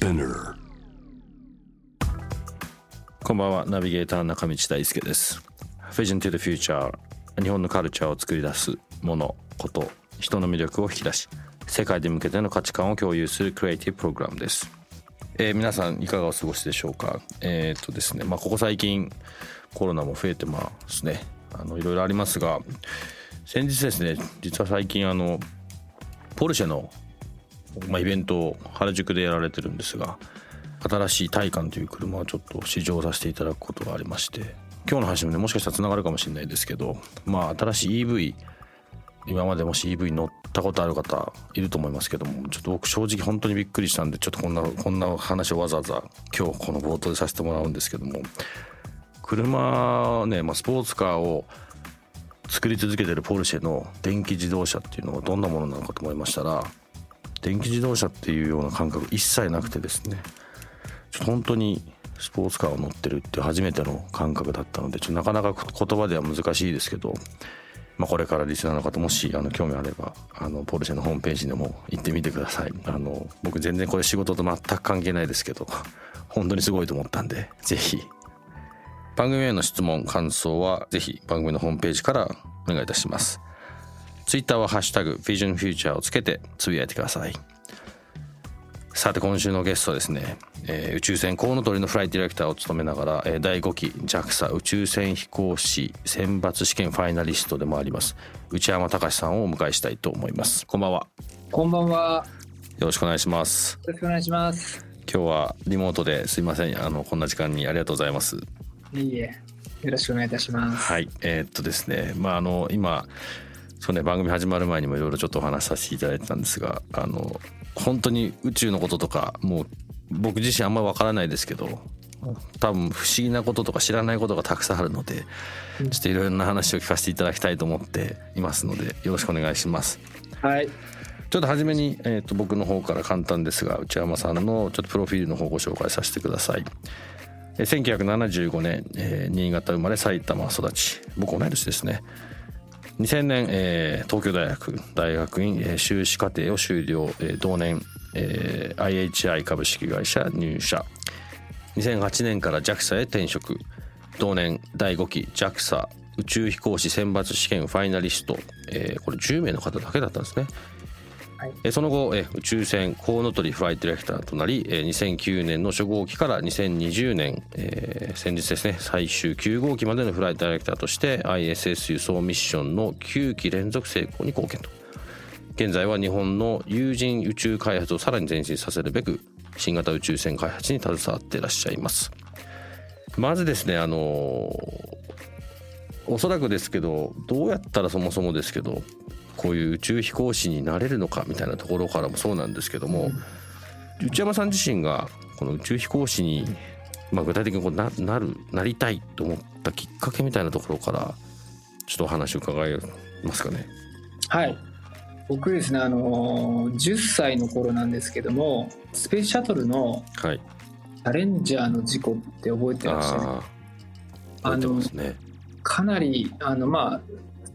こんばんは。ナビゲーター中道大輔です。Vision to the Future 日本のカルチャーを作り出すものこと。人の魅力を引き出し世界で向けての価値観を共有するクリエイティブプログラムです。えー、皆さんいかがお過ごしでしょうか？えー、っとですね。まあここ最近コロナも増えてますね。あのいろいろありますが先日ですね実は最近あのポルシェの、まあ、イベントを原宿でやられてるんですが新しいタイカンという車をちょっと試乗させていただくことがありまして今日の話もねもしかしたらつながるかもしれないですけどまあ新しい EV 今までもし EV 乗ったことある方いると思いますけどもちょっと僕正直本当にびっくりしたんでちょっとこんなこんな話をわざわざ今日この冒頭でさせてもらうんですけども車ね、まあ、スポーツカーを作り続けてるポルシェの電気自動車っていうのはどんなものなのかと思いましたら電気自動車っていうような感覚一切なくてですね。本当にスポーツカーを乗ってるって初めての感覚だったのでちょなかなか言葉では難しいですけど、まあ、これからリスナーの方もしあの興味あればあのポルシェのホームページでも行ってみてください。あの僕全然これ仕事と全く関係ないですけど本当にすごいと思ったんでぜひ。番組への質問、感想はぜひ番組のホームページからお願いいたします。ツイッターはハッシュタグ Vision Future をつけてつぶやいてください。さて今週のゲストですね、えー、宇宙船コウノトリのフライディレクターを務めながら、えー、第5期 JAXA 宇宙船飛行士選抜試験ファイナリストでもあります内山隆さんをお迎えしたいと思いますこんばんはこんばんはよろしくお願いしますよろしくお願いします今日はリモートですいませんあのこんな時間にありがとうございますいいえ。よろしくお願いいたします。はい。えー、っとですね、まあ、あの、今、そうね、番組始まる前にもいろいろちょっとお話しさせていただいてたんですが、あの、本当に宇宙のこととか、もう、僕自身あんまりわからないですけど、多分不思議なこととか知らないことがたくさんあるので、ちょっといろいろな話を聞かせていただきたいと思っていますので、よろしくお願いします。はい。ちょっと初めに、えー、と僕の方から簡単ですが内山さんのちょっとプロフィールの方をご紹介させてください。1975年、えー、新潟生まれ埼玉育ち僕同い年ですね2000年、えー、東京大学大学院、えー、修士課程を修了、えー、同年、えー、IHI 株式会社入社。2008年から JAXA へ転職。同年第5期 JAXA 宇宙飛行士選抜試験ファイナリスト、えー、これ10名の方だけだったんですね。はい、その後宇宙船コウノトリフライトディレクターとなり2009年の初号機から2020年、えー、先日ですね最終9号機までのフライトディレクターとして ISS 輸送ミッションの9機連続成功に貢献と。現在は日本の有人宇宙開発をさらに前進させるべく新型宇宙船開発に携わっていらっしゃいます。まずですねあのおそらくですけどどうやったらそもそもですけどこういう宇宙飛行士になれるのかみたいなところからもそうなんですけども、うん、内山さん自身がこの宇宙飛行士に、まあ、具体的にこうななるなりたいと思ったきっかけみたいなところからちょっとお話を伺いますかね。はい僕ですねあの10歳の頃なんですけどもスペースシャトルのチャレンジャーの事故って覚えてましたね。あの、ね、かなりあのまあ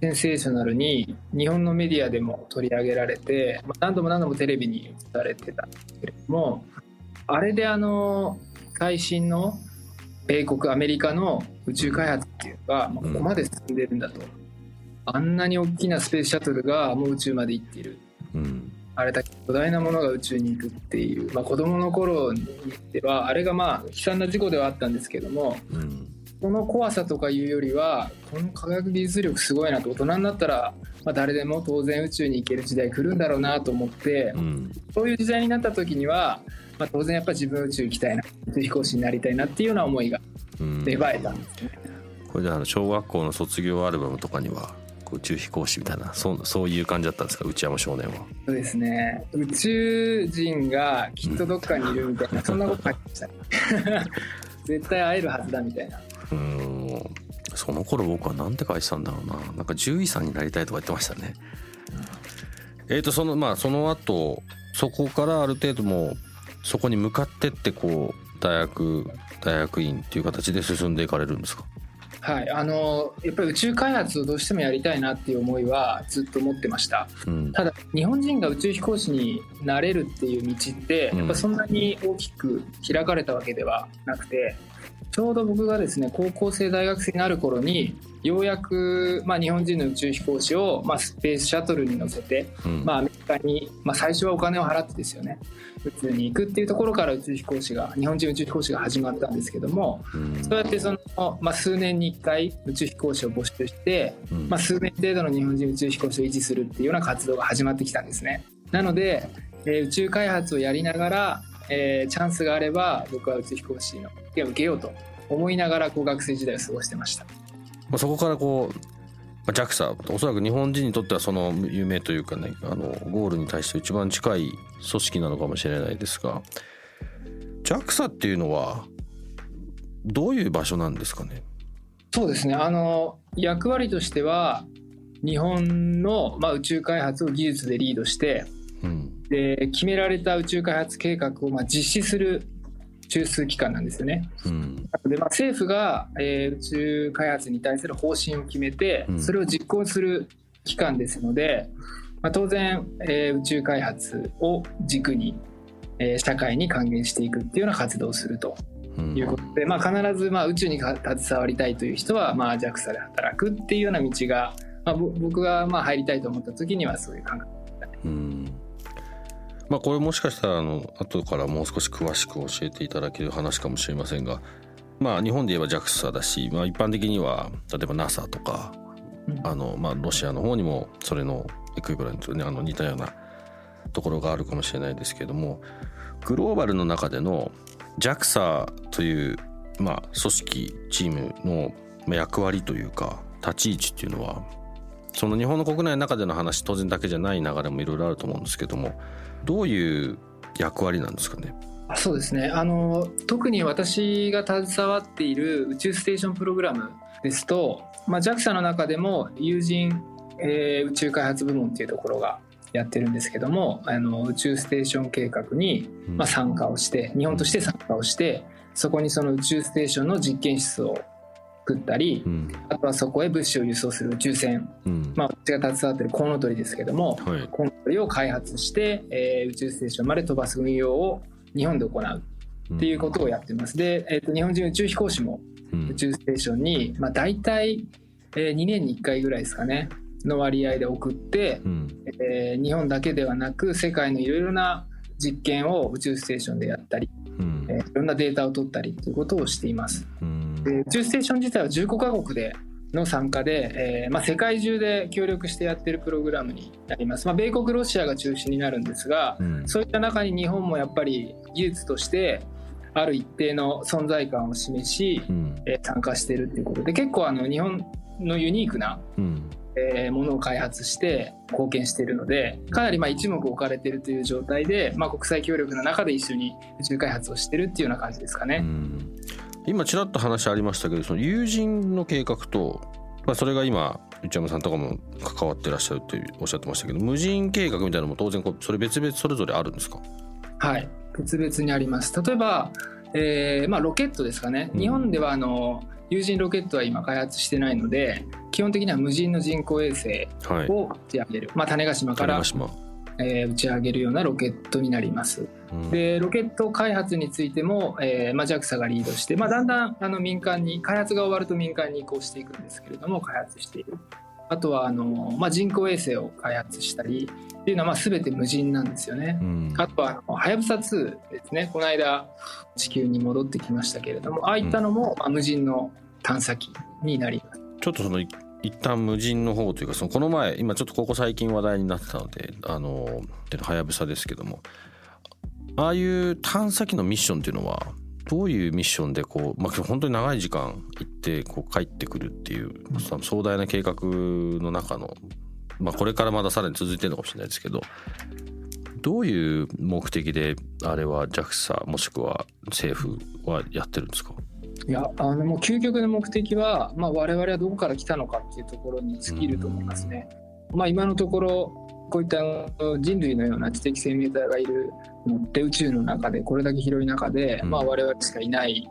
センセーショナルに日本のメディアでも取り上げられて何度も何度もテレビに映されてたんですけれどもあれであの最新の米国アメリカの宇宙開発っていうのがここまで進んでるんだと、あんなに大きなスペースシャトルがもう宇宙まで行っている、うん、あれだけ巨大なものが宇宙に行くっていう、まあ、子供の頃にではあれがまあ悲惨な事故ではあったんですけども、うんこの怖さとかいうよりはこの科学技術力すごいなと大人になったら、まあ、誰でも当然宇宙に行ける時代来るんだろうなと思って、うん、そういう時代になった時には、まあ、当然やっぱ自分宇宙行きたいな宇宙飛行士になりたいなっていうような思いが芽生えたんですね。これであの小学校の卒業アルバムとかには宇宙飛行士みたいなそうそういう感じだったんですか？内山少年は。そうですね。宇宙人がきっとどっかにいるみたいな、そんなこと書いてましたね。絶対会えるはずだみたいなうん。その頃僕は何て書いてたんだろうな。なんか獣医さんになりたいとか言ってましたね。えーとそのまあその後そこからある程度もうそこに向かってってこう大学大学院っていう形で進んでいかれるんですか？はい。あのやっぱり宇宙開発をどうしてもやりたいなっていう思いはずっと持ってました。うん。ただ日本人が宇宙飛行士になれるっていう道ってうんやっぱそんなに大きく開かれたわけではなくてちょうど僕がですね高校生大学生になる頃にようやく、まあ、日本人の宇宙飛行士を、まあ、スペースシャトルに乗せて、うん。まあ、アメリカに、まあ、最初はお金を払ってですよね。宇宙に行くっていうところから宇宙飛行士が日本人宇宙飛行士が始まったんですけどもうん。そうやってその、まあ、数年に1回宇宙飛行士を募集してうん。まあ、数年程度の日本人宇宙飛行士を維持するっていうような活動が始まってきたんですね。なので、えー宇宙開発をやりながら、えーチャンスがあれば僕は宇宙飛行士の試験を受けようと思いながらこう学生時代を過ごしてました。まあ、そこからこうまあ JAXA おそらく日本人にとってはその夢というかねあのゴールに対して一番近い組織なのかもしれないですが JAXA っていうのはどういう場所なんですかね？そうですね。あの役割としては日本の、まあ、宇宙開発を技術でリードしてうん。で決められた宇宙開発計画をまあ実施する中枢機関なんですよね。うん。で、まあ、政府が、えー宇宙開発に対する方針を決めてうん。それを実行する機関ですので、まあ、当然、えー宇宙開発を軸に、えー社会に還元していくっていうような活動をすると。うん。いうことで、まあ、必ずまあ宇宙にか携わりたいという人はまあ JAXA で働くっていうような道が、まあ、ぼ僕がまあ入りたいと思った時にはそういう感覚うんまあこれもしかしたらあの後からもう少し詳しく教えていただける話かもしれませんがまあ日本で言えば JAXA だし、まあ、一般的には例えば NASA とかうん。あの、まあ、ロシアの方にもそれのエクイバレントねあの似たようなところがあるかもしれないですけどもグローバルの中での JAXA という、まあ、組織チームのまあ役割というか立ち位置っていうのはその日本の国内の中での話当然だけじゃない流れもいろいろあると思うんですけどもどういう役割なんですかね？あそうですね。あの特に私が携わっている宇宙ステーションプログラムですと、まあ、JAXA の中でも有人、えー宇宙開発部門っていうところがやってるんですけどもあの宇宙ステーション計画に、うん。まあ、参加をして日本として参加をしてそこにその宇宙ステーションの実験室を作ったりうん。あとはそこへ物資を輸送する宇宙船、うん。まあ、私が携わってるコウノトリですけどもはい。コウノトリを開発して、えー宇宙ステーションまで飛ばす運用を日本で行う。っていうことをやってます。で、えー、と日本人宇宙飛行士もうん。宇宙ステーションに、まあ、大体、えー2年に1回ぐらいですかねの割合で送って、うん。えー日本だけではなく世界のいろいろな実験を宇宙ステーションでやったり、うん。えーいろんなデータを取ったりということをしています。うんで宇宙ステーション自体は15カ国での参加で、えーまあ、世界中で協力してやってるプログラムになります、まあ、米国ロシアが中心になるんですが、うん。そういった中に日本もやっぱり技術としてある一定の存在感を示し、うん。えー参加しているということで結構あの日本のユニークな、うん。えーものを開発して貢献しているのでかなりまあ一目置かれているという状態で、まあ、国際協力の中で一緒に宇宙開発をしているっていうような感じですかね。うん今ちらっと話ありましたけどその友人の計画と、まあ、それが今内山さんとかも関わってらっしゃるというおっしゃってましたけど無人計画みたいなのも当然こうそれ別々それぞれあるんですか？はい、別々にあります。例えば、えーまあ、ロケットですかね、うん。日本ではあの有人ロケットは今開発してないので基本的には無人の人工衛星はい。を打ち上げる、まあ、種子島から種子、島えー打ち上げるようなロケットになります。うんでロケット開発についても、えーまあ、JAXA がリードして、まあ、だんだんあの民間に開発が終わると民間に移行していくんですけれども開発しているあとはあの、まあ、人工衛星を開発したりっていうのはまあ全て無人なんですよね。うんあとははやぶさ2ですねこの間地球に戻ってきましたけれどもああいったのも、まあ無人の探査機になります。ちょっとそのい一旦無人の方というかそのこの前今ちょっとここ最近話題になってたのであのはやぶさですけどもああいう探査機のミッションっていうのはどういうミッションでこう、まあ、本当に長い時間行ってこう帰ってくるっていう壮大な計画の中の、まあ、これからまださらに続いてるのかもしれないですけどどういう目的であれは JAXA もしくは政府はやってるんですか？いやあのもう究極の目的は、まあ、我々はどこから来たのかっていうところに尽きると思いますね。まあ、今のところこういった人類のような知的生命体がいるのって宇宙の中でこれだけ広い中で、まあ、我々しかいない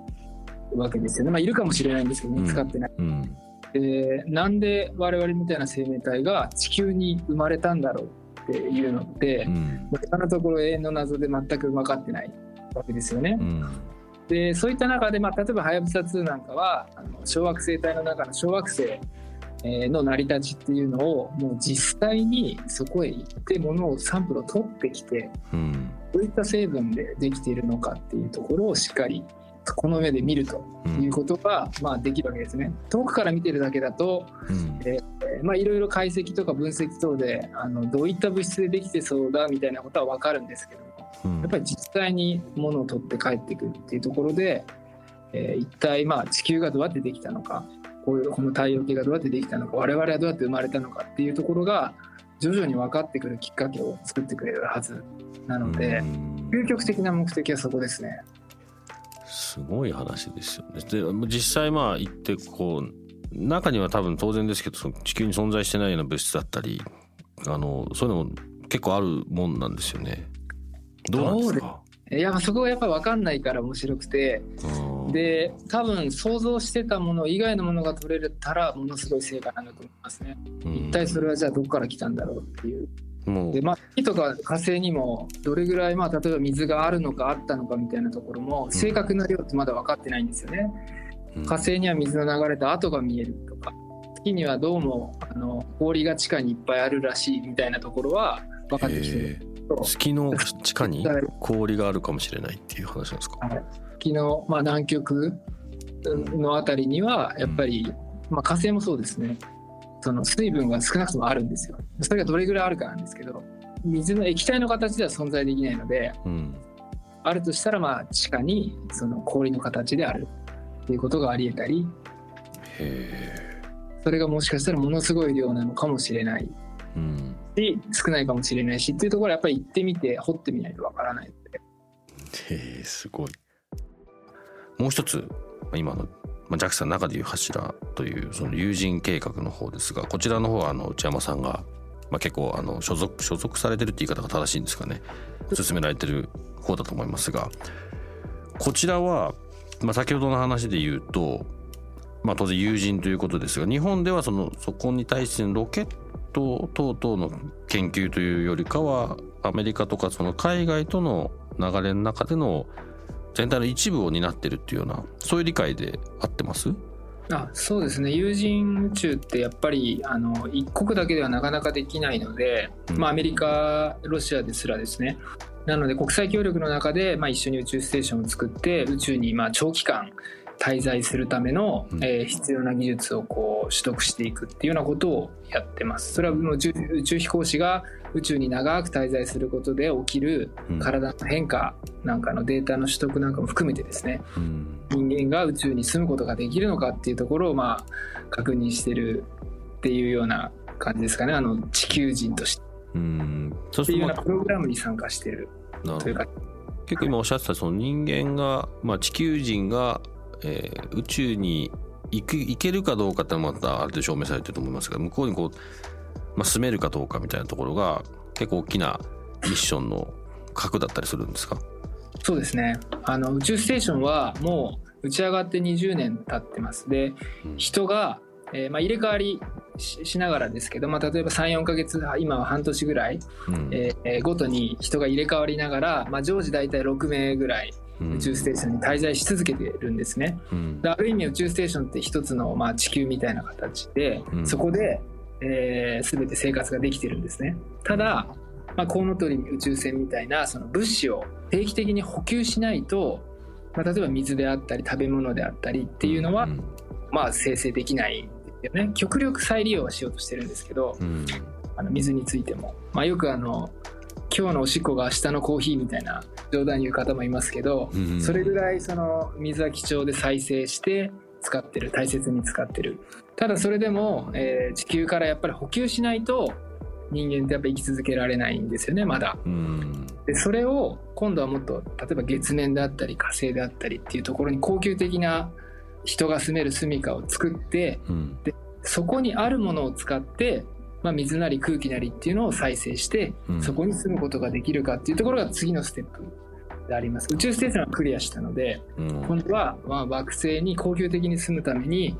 わけですよね、まあ、いるかもしれないんですけど見つかってない。うん、でなんで我々みたいな生命体が地球に生まれたんだろうっていうのって、うん、今のところ永遠の謎で全く分かってないわけですよね。うんでそういった中で、まあ、例えばはやぶさ2なんかはあの小惑星帯の中の小惑星の成り立ちっていうのをもう実際にそこへ行ってものをサンプルを取ってきて、うん、どういった成分でできているのかっていうところをしっかりこの目で見るということが、まあ、できるわけですね。遠くから見てるだけだと、えまあ、いろいろ解析とか分析等であのどういった物質でできてそうだみたいなことは分かるんですけども、やっぱり実際にものを取って帰ってくるっていうところで、えー、一体まあ地球がどうやってできたのかこういうこの太陽系がどうやってできたのか我々はどうやって生まれたのかっていうところが徐々に分かってくるきっかけを作ってくれるはずなので究極的な目的はそこですね。すごい話ですよね。で実際まあ行ってこう中には多分当然ですけどその地球に存在してないような物質だったりあのそういうのも結構あるもんなんですよね。どうなんですか？いやそこがやっぱ分かんないから面白くてで多分想像してたもの以外のものが取れたらものすごい成果なんだと思いますね。一体それはじゃあどこから来たんだろうっていう。でまあ、火とか火星にもどれぐらい、まあ、例えば水があるのかあったのかみたいなところも正確な量ってまだ分かってないんですよね。火星には水の流れた跡が見えるとか月にはどうもあの氷が地下にいっぱいあるらしいみたいなところは分かってきてる。月の地下に氷があるかもしれないっていう話なんですか、はい、月の、まあ、南極のあたりにはやっぱり、うん、まあ、火星もそうですね。その水分が少なくともあるんですよ。それがどれぐらいあるかなんですけど水の液体の形では存在できないので、うん、あるとしたらまあ地下にその氷の形である。っていうことがありえたり。それがもしかしたらものすごい量なのかもしれないし、少ないかもしれないしっていうところはやっぱり行ってみて掘ってみないとわからないので。へえすごい。もう一つ今の、JAXA の中でいう柱というその友人計画の方ですがこちらの方はあの内山さんが、まあ、結構あの所属所属されてるって言い方が正しいんですかね進められてる方だと思いますがこちらは、まあ、先ほどの話で言うと、まあ、当然友人ということですが日本ではそのそこに対してのロケットト等々の研究というよりかはアメリカとかその海外との流れの中での全体の一部を担ってるっていうようなそういう理解で合ってます？あそうですね。有人宇宙ってやっぱりあの一国だけではなかなかできないので、うん、まあ、アメリカロシアですらですね。なので国際協力の中で、まあ、一緒に宇宙ステーションを作って宇宙にまあ長期間滞在するための、うん、えー、必要な技術をこう取得していくっていうようなことをやってます。それはもう宇宙飛行士が宇宙に長く滞在することで起きる体の変化なんかのデータの取得なんかも含めてですね、うん、人間が宇宙に住むことができるのかっていうところをまあ確認してるっていうような感じですかね。あの地球人として。うん、っていうようなプログラムに参加しているというか。結構今おっしゃってたその人間が、まあ、地球人がえー、宇宙に行く行けるかどうかってまたある程度証明されてると思いますが向こうにこう、まあ、住めるかどうかみたいなところが結構大きなミッションの核だったりするんですか？そうですね。あの宇宙ステーションはもう打ち上がって20年経ってます。で、人が、えーまあ、入れ替わりしながらですけど、まあ、例えば34か月今は半年ぐらい、うん、えー、ごとに人が入れ替わりながら、まあ、常時大体6名ぐらい宇宙ステーションに滞在し続けてるんですね。うん、ある意味宇宙ステーションって一つのまあ地球みたいな形で、うん、そこで、えー、全て生活ができてるんですね。ただ、まあ、コウノトリ宇宙船みたいなその物資を定期的に補給しないと、まあ、例えば水であったり食べ物であったりっていうのは、うん、まあ生成できないんですよね。極力再利用はしようとしてるんですけど、あの水についても、まあ、よくあの今日のおしっこが明日のコーヒーみたいな冗談言う方もいますけど、うんそれぐらいその水は貴重で再生して使ってる大切に使ってる。ただそれでも、えー地球からやっぱり補給しないと人間ってやっぱ生き続けられないんですよねまだ。うん。でそれを今度はもっと例えば月面であったり火星であったりっていうところに恒久的な人が住める住処を作ってうん。そこにあるものを使って、まあ、水なり空気なりっていうのを再生して、うん。そこに住むことができるかっていうところが次のステップであります。宇宙ステーションはクリアしたのでうん。今度はまあ惑星に恒久的に住むために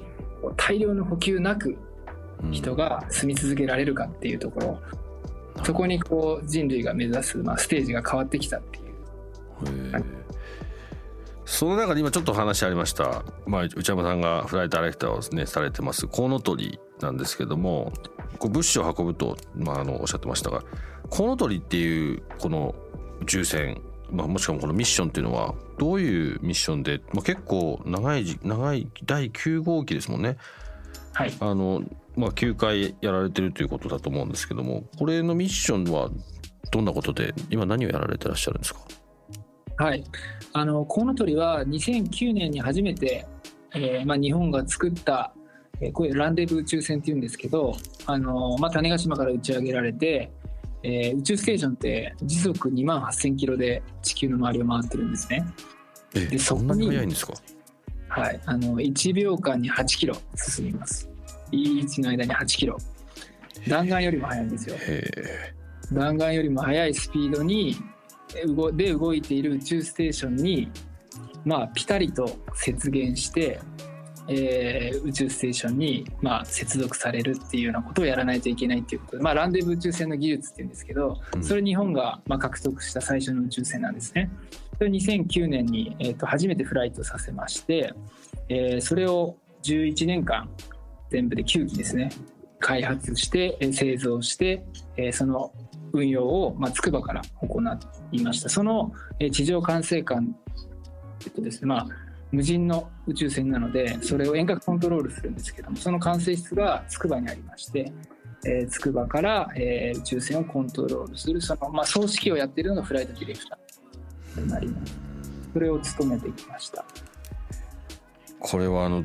大量の補給なく人が住み続けられるかっていうところ。そこにこう人類が目指す、まあ、ステージが変わってきたっていう。その中で今ちょっと話ありました、まあ、内山さんがフライトダイレクターをねされてますコウノトリなんですけどもこう物資を運ぶと、まあ、あのおっしゃってましたがコウノトリっていうこの宇宙船、まあ、もしくはこのミッションっていうのはどういうミッションで、まあ、結構長いじ長い第9号機ですもんね。はい。あの、まあ、9回やられてるということだと思うんですけどもこれのミッションはどんなことで今何をやられてらっしゃるんですか？はい、あのコウノトリは2009年に初めて、えーまあ、日本が作った、えーこれランデブー宇宙船っていうんですけどあの、まあ、種子島から打ち上げられて、えー宇宙ステーションって時速2万8000キロで地球の周りを回ってるんですね。えでそこにそんなに早いんですか？はい、あの1秒間に8キロ進みます。1の間に8キロ弾丸よりも速いんですよ。へ弾丸よりも速いスピードにで動いている宇宙ステーションに、まあ、ピタリと接現して、えー宇宙ステーションに、まあ、接続されるっていうようなことをやらないといけないっていうことで、まあ、ランデブー宇宙船の技術っていうんですけどうん。それ日本が、まあ、獲得した最初の宇宙船なんですね。それ2009年に、えー、と初めてフライトさせまして、えーそれを11年間全部で9機ですね開発してえー製造して、えーその運用を、まあ、筑波から行いました。その、えー地上管制官えっとですね。まあ無人の宇宙船なのでそれを遠隔コントロールするんですけどもその管制室が筑波にありまして、えー筑波から、えー宇宙船をコントロールするその、まあ、総指揮をやっているのがフライトディレクターとなります。それを務めてきました。これはあの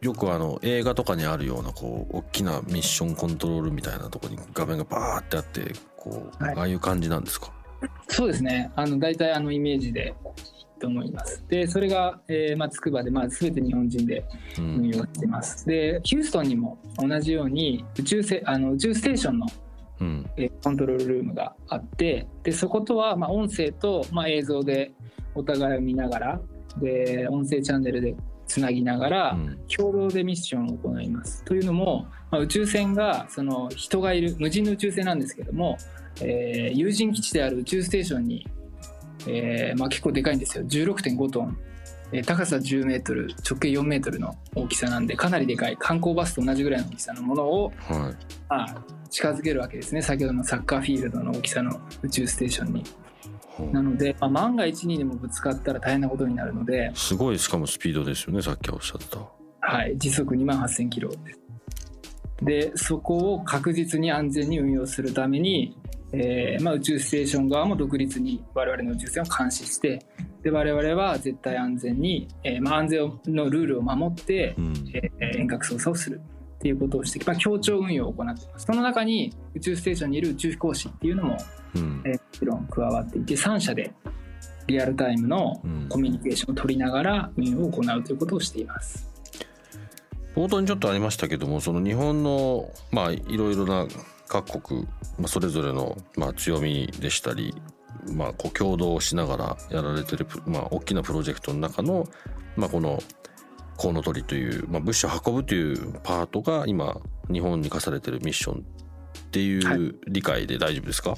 よくあの映画とかにあるようなこう大きなミッションコントロールみたいなところに画面がバーってあってこう、はい。ああいう感じなんですか？そうですね。あの大体あのイメージでと思います。で、それが、えーまあ、筑波で、まあ、全て日本人でう運ん用しています。で、ヒューストンにも同じように宇宙せあの宇宙ステーションの、うんえーコントロールルームがあって、でそことは、まあ、音声と、まあ、映像でお互いを見ながら、で音声チャンネルでつなぎながら、うん共同でミッションを行います。というのも、まあ、宇宙船がその人がいる無人の宇宙船なんですけども、えー有人基地である宇宙ステーションに、えーまあ、結構でかいんですよ。16.5トン、えー高さ10メートル直径4メートルの大きさなんでかなりでかい。観光バスと同じぐらいの大きさのものを、はい。まあ、近づけるわけですね。先ほどのサッカーフィールドの大きさの宇宙ステーションに。なので、まあ、万が一にでもぶつかったら大変なことになるので、すごいしかもスピードですよねさっきおっしゃってた。はい、時速2万8000キロです。で、そこを確実に安全に運用するために、えーまあ、宇宙ステーション側も独立に我々の宇宙船を監視して、で我々は絶対安全に、えーまあ、安全のルールを守ってう、んえー遠隔操作をするっていうことをして、まあ、協調運用を行っています。その中に宇宙ステーションにいる宇宙飛行士っていうのも、うんえーもちろん加わっていて、3社でリアルタイムのうんコミュニケーションを取りながら運用を行うということをしています。冒頭にちょっとありましたけどもその日本のまあいろいろな各国、まあ、それぞれのまあ強みでしたり、まあ、こう共同しながらやられてるプ、まあ、大きなプロジェクトの中の、まあ、このコウノトリという、まあ、物資を運ぶというパートが今日本に課されてるミッションってはい。う理解で大丈夫ですか、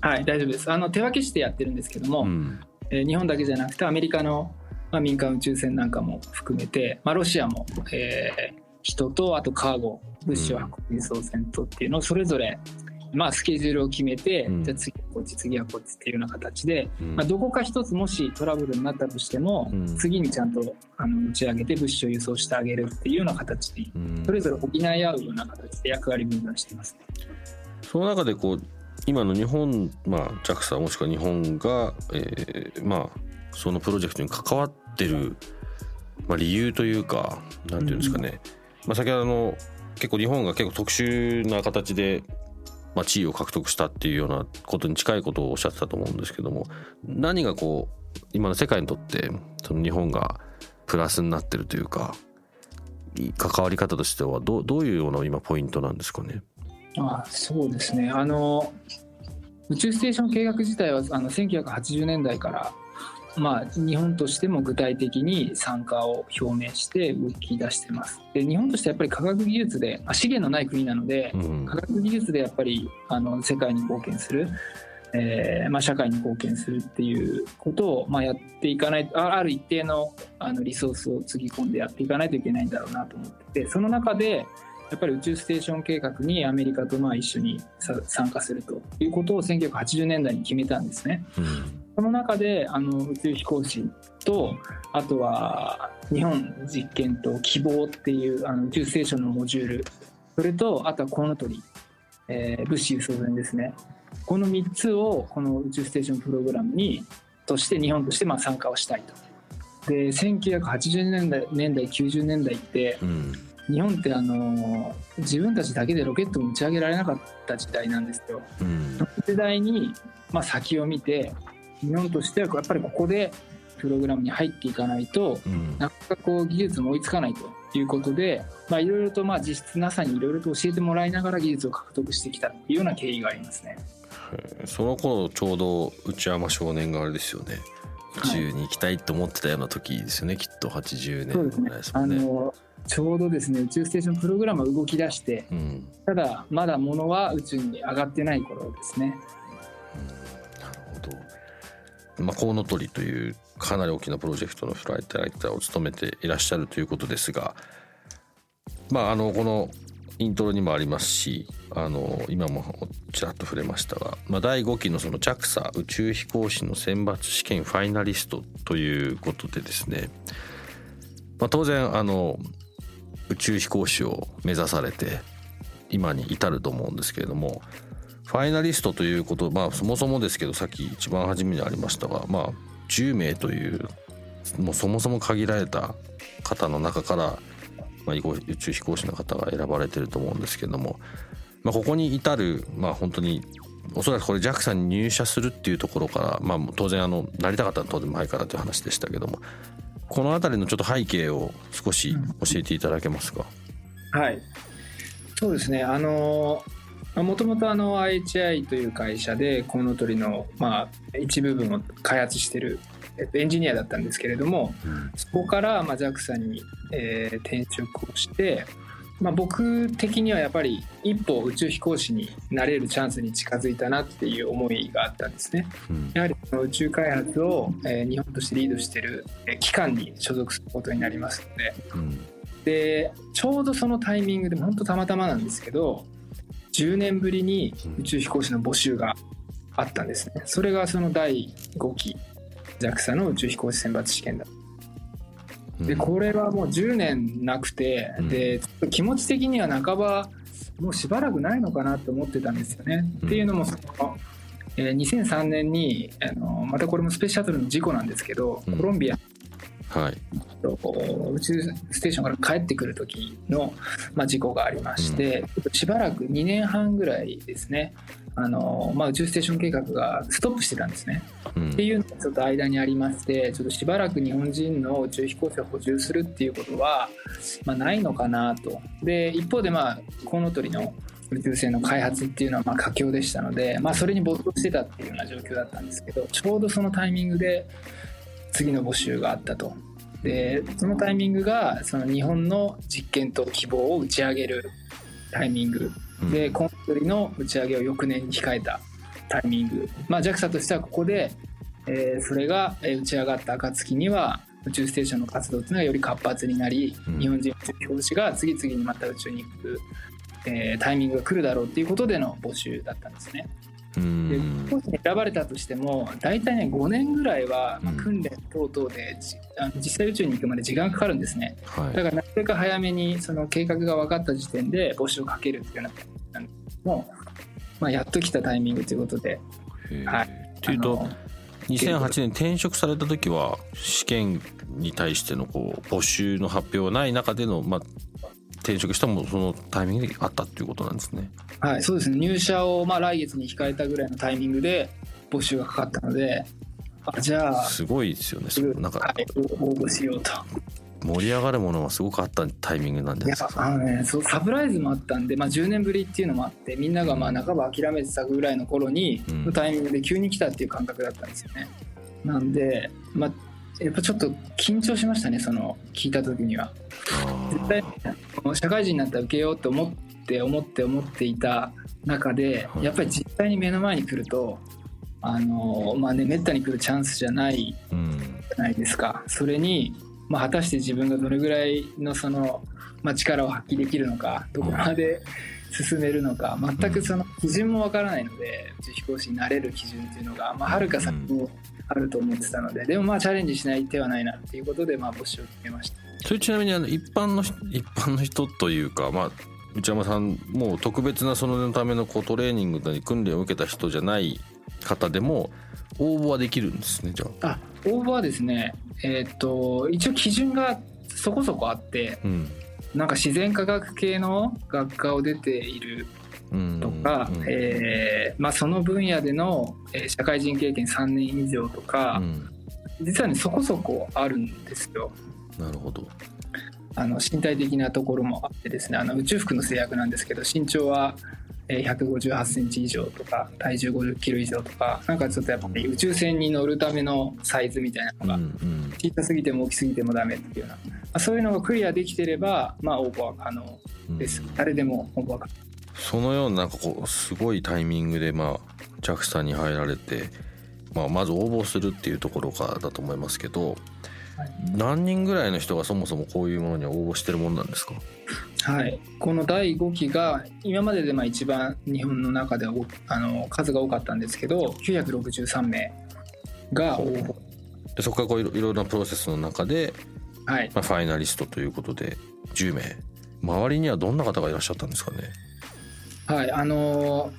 はい、大丈夫です。あの手分けしてやってるんですけども、うん。えー日本だけじゃなくてアメリカの、まあ、民間宇宙船なんかも含めて、まあ、ロシアも、えー人とあとカーゴ物資を運ぶ輸送船とっていうのをそれぞれ、まあ、スケジュールを決めて、うん。じゃあ次はこっち次はこっちっていうような形で、うん。まあ、どこか一つもしトラブルになったとしても、うん。次にちゃんとあの打ち上げて物資を輸送してあげるっていうような形でうん。それぞれ補い合うような形で役割分担していますね。その中でこう今の日本、まあ、JAXA もしくは日本が、えーまあ、そのプロジェクトに関わってる、まあ、理由というかなんていうんですかね、まあ、先ほどあの結構日本が結構特殊な形で、まあ、地位を獲得したっていうようなことに近いことをおっしゃってたと思うんですけども何がこう今の世界にとってその日本がプラスになってるというか関わり方としてはどどういうような今ポイントなんですかね？あそうですね。あの宇宙ステーション計画自体はあの1980年代からまあ、日本としても具体的に参加を表明して動き出してます。で日本としてはやっぱり科学技術で資源のない国なので、うん、科学技術でやっぱりあの世界に貢献する、えーまあ、社会に貢献するっていうことを、まあ、やっていかないある一定のあのリソースをつぎ込んでやっていかないといけないんだろうなと思っててその中でやっぱり宇宙ステーション計画にアメリカとまあ一緒に参加するということを1980年代に決めたんですね。うん、その中であの宇宙飛行士とあとは日本実験と希望っていうあの宇宙ステーションのモジュール。それとあとはコウノトリ、えー、物資輸送船ですね。この3つをこの宇宙ステーションプログラムにとして日本としてまあ参加をしたいと。で1980年代年代90年代って、うん。日本ってあの自分たちだけでロケットを打ち上げられなかった時代なんですよ。うん、その時代に、まあ、先を見て日本としてはやっぱりここでプログラムに入っていかないと、うん、なかなかこう技術も追いつかないということでいろいろとまあ実質 NASA にいろいろと教えてもらいながら技術を獲得してきたっていうような経緯がありますね。その頃ちょうど内山少年があれですよね。宇宙に行きたいと思ってたような時ですよね、はい、きっと80年ぐらいですもんね。あのちょうどですね宇宙ステーションプログラムは動き出して、うん、ただまだ物は宇宙に上がってない頃ですね。まあ、コウノトリというかなり大きなプロジェクトのフライトライターを務めていらっしゃるということですが、まあ、あのこのイントロにもありますしあの今もちらっと触れましたが、まあ、第5期のその JAXA 宇宙飛行士の選抜試験ファイナリストということでですね、まあ、当然あの宇宙飛行士を目指されて今に至ると思うんですけれどもファイナリストということまあそもそもですけどさっき一番初めにありましたがまあ10名というもうそもそも限られた方の中からまあ、宇宙飛行士の方が選ばれてると思うんですけども、まあ、ここに至る、まあ、本当におそらくこれ JAXA に入社するっていうところから、まあ、当然あのなりたかったのは当然前からという話でしたけどもこの辺りのちょっと背景を少し教えていただけますか、はい。そうですね。あのもともと IHI という会社でコウノトリの、まあ、一部分を開発してるえっと、エンジニアだったんですけれども、うん、そこから、まあ、JAXA に、えー、転職をして、まあ、僕的にはやっぱり一歩宇宙飛行士になれるチャンスに近づいたなっていう思いがあったんですね。うん、やはりその宇宙開発を、えー、日本としてリードしてる、えー、機関に所属することになりますので、うん、でちょうどそのタイミングで本当たまたまなんですけど10年ぶりに宇宙飛行士の募集があったんですね。それがその第5期 JAXA の宇宙飛行士選抜試験だ。でこれはもう10年なくて、うん、で気持ち的には半ばもうしばらくないのかなと思ってたんですよね。うん、っていうのもその、えー、2003年にあのまたこれもスペースシャトルの事故なんですけど、うん、コロンビアはい、宇宙ステーションから帰ってくる時の、まあ、事故がありまして、うん、しばらく2年半ぐらいですねあの、まあ、宇宙ステーション計画がストップしてたんですね。うん、っていうのがちょっと間にありましてちょっとしばらく日本人の宇宙飛行士を補充するっていうことは、まあ、ないのかなと。で一方で、まあ、コウノトリの宇宙船の開発っていうのはまあ佳境でしたので、まあ、それに没頭してたっていうような状況だったんですけどちょうどそのタイミングで次の募集があったと。でそのタイミングがその日本の実験と希望を打ち上げるタイミングでコントリの打ち上げを翌年に控えたタイミング、まあ、JAXA としてはここで、えー、それが打ち上がった暁には宇宙ステーションの活動っていうのがより活発になり、うん、日本人宇宙飛行士が次々にまた宇宙に行く、えー、タイミングが来るだろうっていうことでの募集だったんですね。でコースに選ばれたとしても大体ね5年ぐらいは、まあ、訓練等々で、あの実際宇宙に行くまで時間かかるんですね、はい、だからなるべく早めにその計画が分かった時点で募集をかけるっていうようななんですけどもまあ、やっと来たタイミングということで、はい、っていうと2008年転職された時は試験に対してのこう募集の発表はない中での、まあ、転職したもそのタイミングであったっていうことなんですね。はい、そうですね入社をまあ来月に控えたぐらいのタイミングで募集がかかったのであじゃあすごいですよね。なんか、はい、応募しようと。盛り上がるものがすごくあったタイミングなんじゃないですか。あのね、そうサプライズもあったんで、まあ、10年ぶりっていうのもあってみんながまあ半ば諦めてたぐらいの頃に、うん、のタイミングで急に来たっていう感覚だったんですよね。なんで、まあ、やっぱちょっと緊張しましたねその聞いた時には。絶対社会人になったら受けようと思って思って思っていた中でやっぱり実際に目の前に来るとあのまあねめったに来るチャンスじゃないじゃないですか。それにまあ、果たして自分がどれぐらいのその、まあ、力を発揮できるのかどこまで進めるのか全くその基準もわからないので宇宙飛行士になれる基準っていうのが、まあ、はるか先にあると思ってたのででもまあチャレンジしない手はないなっていうことでまあ募集を決めました。それちなみにあの一般の 一般の人というか、まあ、内山さんもう特別なそのためのこうトレーニングなり訓練を受けた人じゃない方でも応募はできるんですねじゃあ。応募はですねえっ、と一応基準がそこそこあって、うん、なんか自然科学系の学科を出ているとか、うん、えー、まあ、その分野での、え社会人経験3年以上とか、うん、実はねそこそこあるんですよ。なるほど。あの身体的なところもあってですねあの宇宙服の制約なんですけど身長は158センチ以上とか体重50キロ以上とかなんかちょっとやっぱり宇宙船に乗るためのサイズみたいなのが小さすぎても大きすぎてもダメっていうような、まあ、そういうのがクリアできてればまあ応募は可能です、誰でも応募は可能。そのようななんかこうすごいタイミングでまあ JAXA に入られて、まあ、まず応募するっていうところからだと思いますけど、はい、何人ぐらいの人がそもそもこういうものに応募してるもんなんですか？はい、この第5期が今まででまあ一番日本の中であの数が多かったんですけど963名が応募。でそこからこういろいろなプロセスの中で、はい。まあ、ファイナリストということで10名。周りにはどんな方がいらっしゃったんですかね？はいあの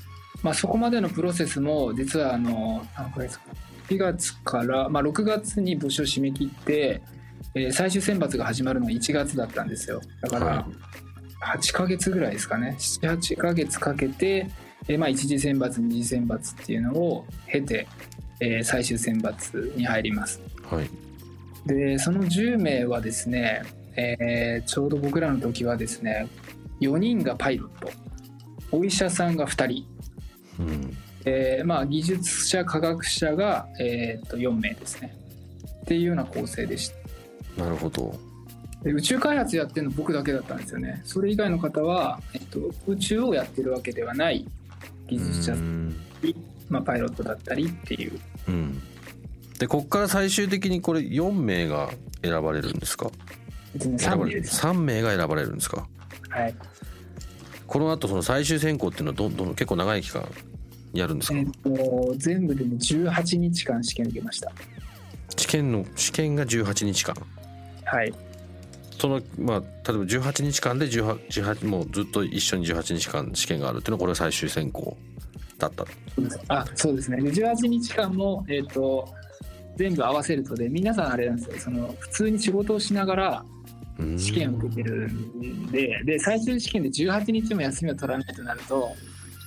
まあ、そこまでのプロセスも実はあの何これですか。4月から、まあ、6月に募集を締め切って、えー、最終選抜が始まるのは1月だったんですよ。だから、8ヶ月ぐらいですかね。78ヶ月かけて、えー、まあ一次選抜二次選抜っていうのを経て、えー、最終選抜に入ります。はい、でその10名はですね、えー、ちょうど僕らの時はですね4人がパイロット。お医者さんが2人、うん。えーまあ、技術者科学者が、えー、と4名ですね。っていうような構成でした。なるほどで宇宙開発やってるの僕だけだったんですよね。それ以外の方は、えっと、宇宙をやってるわけではない技術者。まあ、パイロットだったりっていう、うん、でここから最終的にこれ4名が選ばれるんですか？3名です。3名が選ばれるんですか？はい。この後その最終選考っていうのはどんどん結構長い期間やるんですか、えっと、全部で、ね、18日間試験受けました。試験の試験が18日間。はいそのまあ例えば18日間で 18, 18もうずっと一緒に18日間試験があるっていうのはこれは最終選考だった。あそうですね。18日間も、えーと、全部合わせるとで皆さんあれなんですよ。その普通に仕事をしながら試験を受けてるんでで最終試験で18日も休みを取らないとなると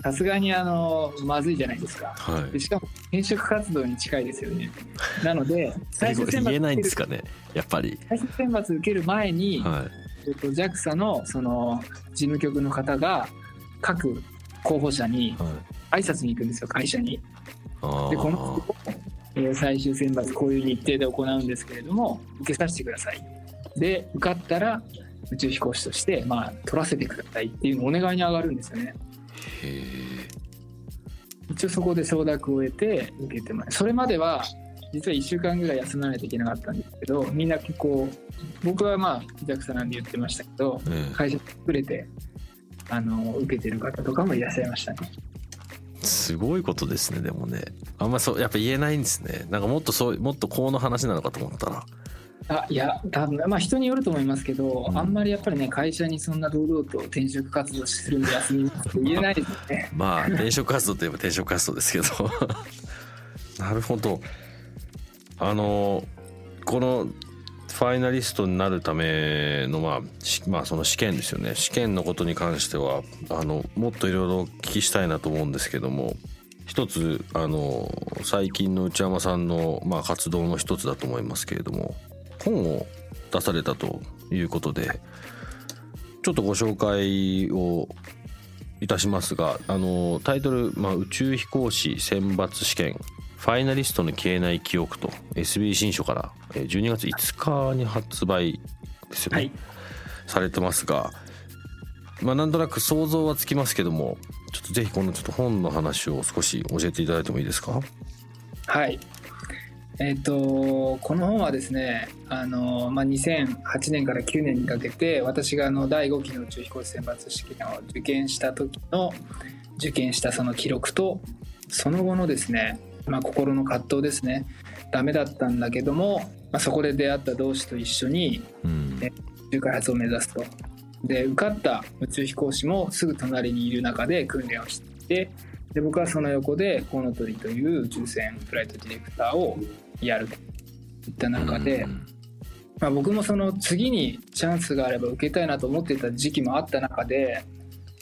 さすがにあのまずいじゃないですか、はい、でしかも転職活動に近いですよね。なので最終選抜言えないんですかねやっぱり。最終選抜受ける前に、はい、えっと、JAXA のその事務局の方が各候補者に挨拶に行くんですよ会社に。でこの最終選抜こういう日程で行うんですけれども受けさせてください。で受かったら宇宙飛行士として、まあ、取らせてくださいっていうのお願いに上がるんですよね。一応そこで承諾を得て受けてもらそれまでは実は1週間ぐらい休まないといけなかったんですけどみんな結構僕はまあ JAXA なんで言ってましたけど、うん、会社作れてあの受けてる方とかもいらっしゃいましたね。すごいことですねでもね。あんまそうやっぱ言えないんですね。なんかもっとそうもっとこうの話なのかと思ったらあいや多分まあ人によると思いますけど、うん。あんまりやっぱりね会社にそんな堂々と転職活動するんで休みって言えないですね。まあ転職活動といえば転職活動ですけど。なるほど。あのこのファイナリストになるためのまあ、しまあ、その試験ですよね。試験のことに関してはあのもっといろいろお聞きしたいなと思うんですけども一つあの最近の内山さんの、まあ、活動の一つだと思いますけれども本を出されたということでちょっとご紹介をいたしますがあのタイトル、まあ「宇宙飛行士選抜試験ファイナリストの消えない記憶」と SB 新書からえー12月5日に発売ですよね、はい。されてますがまあなんとなく想像はつきますけどもちょっとぜひこのちょっと本の話を少し教えていただいてもいいですか？はいえっ、とこの本はですねあの、まあ、2008年から9年にかけて私があの第5期の宇宙飛行士選抜試験を受験した時の受験したその記録とその後のですね、まあ、心の葛藤ですね。ダメだったんだけども、まあ、そこで出会った同士と一緒にうん。宇宙開発を目指すと。で受かった宇宙飛行士もすぐ隣にいる中で訓練をしてで僕はその横でコウノトリという宇宙船フライトディレクターをやるといった中で、うん。まあ、僕もその次にチャンスがあれば受けたいなと思っていた時期もあった中で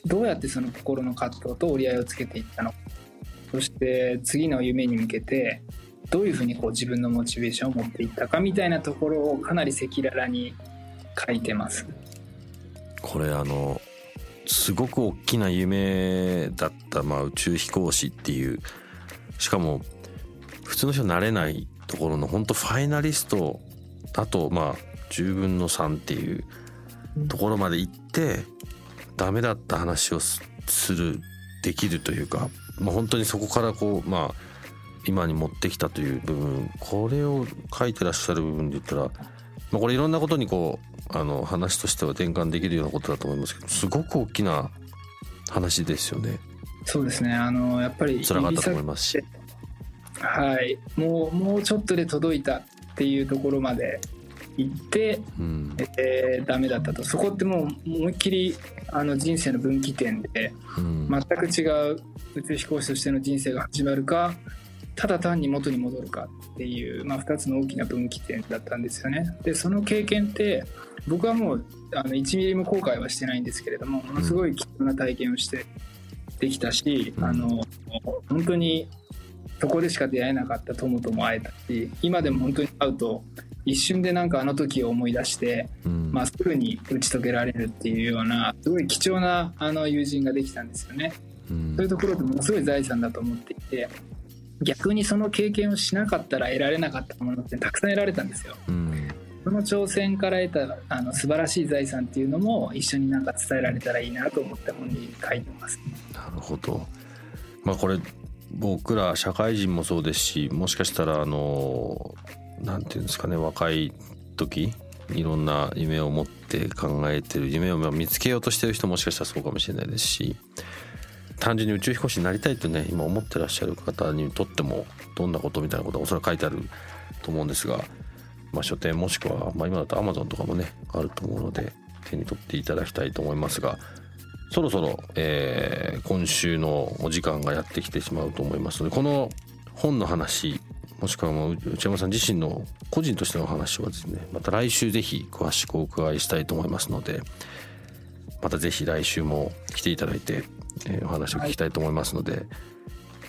どうやってその心の葛藤と折り合いをつけていったのか。そして次の夢に向けてどういうふうにこう自分のモチベーションを持っていったかみたいなところをかなり赤裸々に書いてます。これあのすごく大きな夢だった、まあ、宇宙飛行士っていう。しかも普通の人になれないところの本当ファイナリストだとまあ10分の3っていうところまで行ってダメだった話をすするできるというか、まあ、本当にそこからこうまあ今に持ってきたという部分これを書いてらっしゃる部分で言ったら、まあ、これいろんなことにこうあの話としては転換できるようなことだと思いますけどすごく大きな話ですよねそうですねあのやっぱり辛かったと思いますし。はい。もうもうちょっとで届いたっていうところまで行って、うん。えーダメだったと。そこってもう思いっきりあの人生の分岐点でうん。全く違う宇宙飛行士としての人生が始まるかただ単に元に戻るかっていう、まあ、2つの大きな分岐点だったんですよね。でその経験って僕はもうあの1ミリも後悔はしてないんですけれどもものすごい貴重な体験をしてできたし、うん。あの本当にそこでしか出会えなかった友とも会えたし今でも本当に会うと一瞬でなんかあの時を思い出して、うんまあ、すぐに打ち解けられるっていうようなすごい貴重なあの友人ができたんですよね。うんそういうところってものすごい財産だと思っていて逆にその経験をしなかったら得られなかったものってたくさん得られたんですよ。うんその挑戦から得たあの素晴らしい財産っていうのも一緒になんか伝えられたらいいなと思って本に書いてます。なるほどまあこれ僕ら社会人もそうですしもしかしたらあのなんていうんですかね若い時いろんな夢を持って考えてる夢を見つけようとしてる人もしかしたらそうかもしれないですし単純に宇宙飛行士になりたいとね今思ってらっしゃる方にとってもどんなことみたいなことはおそらく書いてあると思うんですが、まあ、書店もしくは、まあ、今だと Amazon とかもねあると思うので手に取っていただきたいと思いますがそろそろ、えー今週のお時間がやってきてしまうと思いますのでこの本の話もしくはもう内山さん自身の個人としての話はですねまた来週ぜひ詳しくお伺いしたいと思いますのでまたぜひ来週も来ていただいて、えーお話を聞きたいと思いますので、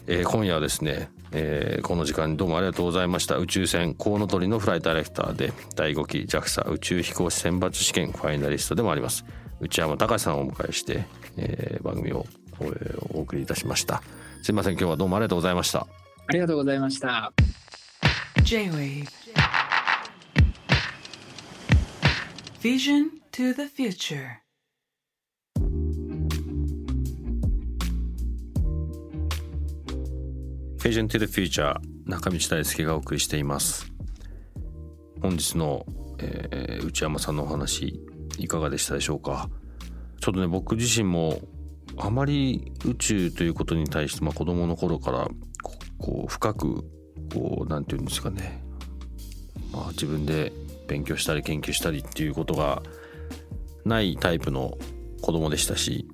えー今夜はですね、えーこの時間にどうもありがとうございました。宇宙船コウノトリのフライトダイレクターで第5期 JAXA 宇宙飛行士選抜試験ファイナリストでもあります。内山隆さんをお迎えして、えー番組を、えーお送りいたしました。すいません今日はどうもありがとうございました。ありがとうございました。J-Wave. Vision to the future「Vision to the Future」中道大輔がお送りしています。本日の、えー内山さんのお話いかがでしたでしょうか？ちょっとね僕自身もあまり宇宙ということに対して、まあ、子供の頃からこう深くこうなんていうんですかね、まあ、自分で勉強したり研究したりっていうことがないタイプの子供でしたし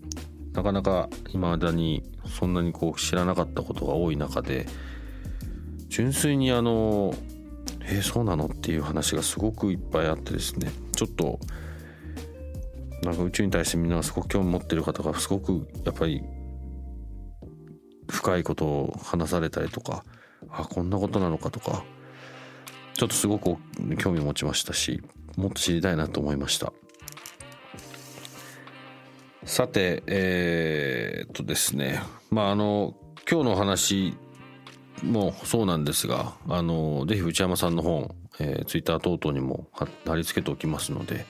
なかなか未だにそんなにこう知らなかったことが多い中で純粋にあの「えー、そうなの?」っていう話がすごくいっぱいあってですねちょっとなんか宇宙に対してみんながすごく興味持ってる方がすごくやっぱり深いことを話されたりとかあこんなことなのかとかちょっとすごく興味を持ちましたしもっと知りたいなと思いました。さてえー、っとですね。まああの今日のお話もそうなんですがあのぜひ内山さんの本、えー、ツイッター等々にも貼り付けておきますので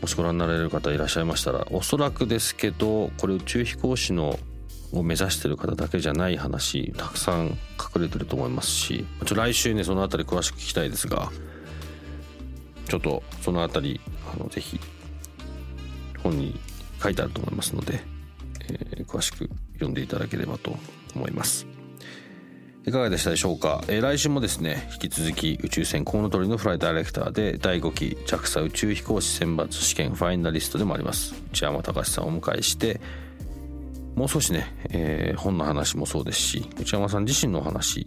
もしご覧になられる方いらっしゃいましたらおそらくですけどこれ宇宙飛行士のを目指してる方だけじゃない話たくさん隠れてると思いますしちょ来週ねその辺り詳しく聞きたいですがちょっとその辺りあのぜひ本に書いてあると思いますので、えー、詳しく読んでいただければと思います。いかがでしたでしょうか、えー、来週もですね引き続き宇宙船コウノトリのフライダイレクターで第5期 JAXA 宇宙飛行士選抜試験ファイナリストでもあります。内山隆さんをお迎えしてもう少しね、えー、本の話もそうですし内山さん自身のお話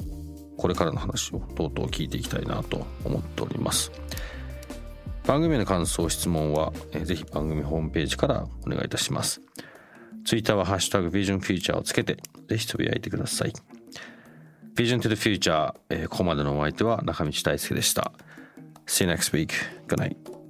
これからの話をとうとう聞いていきたいなと思っております。番組の感想質問は、えー、ぜひ番組ホームページからお願いいたします。ツイッターはハッシュタグビジョンフューチャーをつけてぜひつぶやいてください。Vision to the Future、えー、ここまでのお相手は中道大輔でした See you next week. Good night.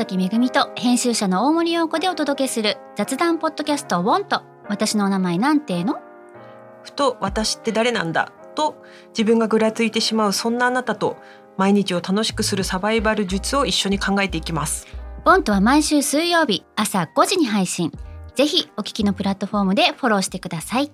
崎めぐみと編集者の大森洋子でお届けする雑談ポッドキャスト「ウォンと私のお名前なんての?」ふと私って誰なんだ？と自分がぐらついてしまうそんなあなたと毎日を楽しくするサバイバル術を一緒に考えていきます。ボントは毎週水曜日朝5時に配信。ぜひお聞きのプラットフォームでフォローしてください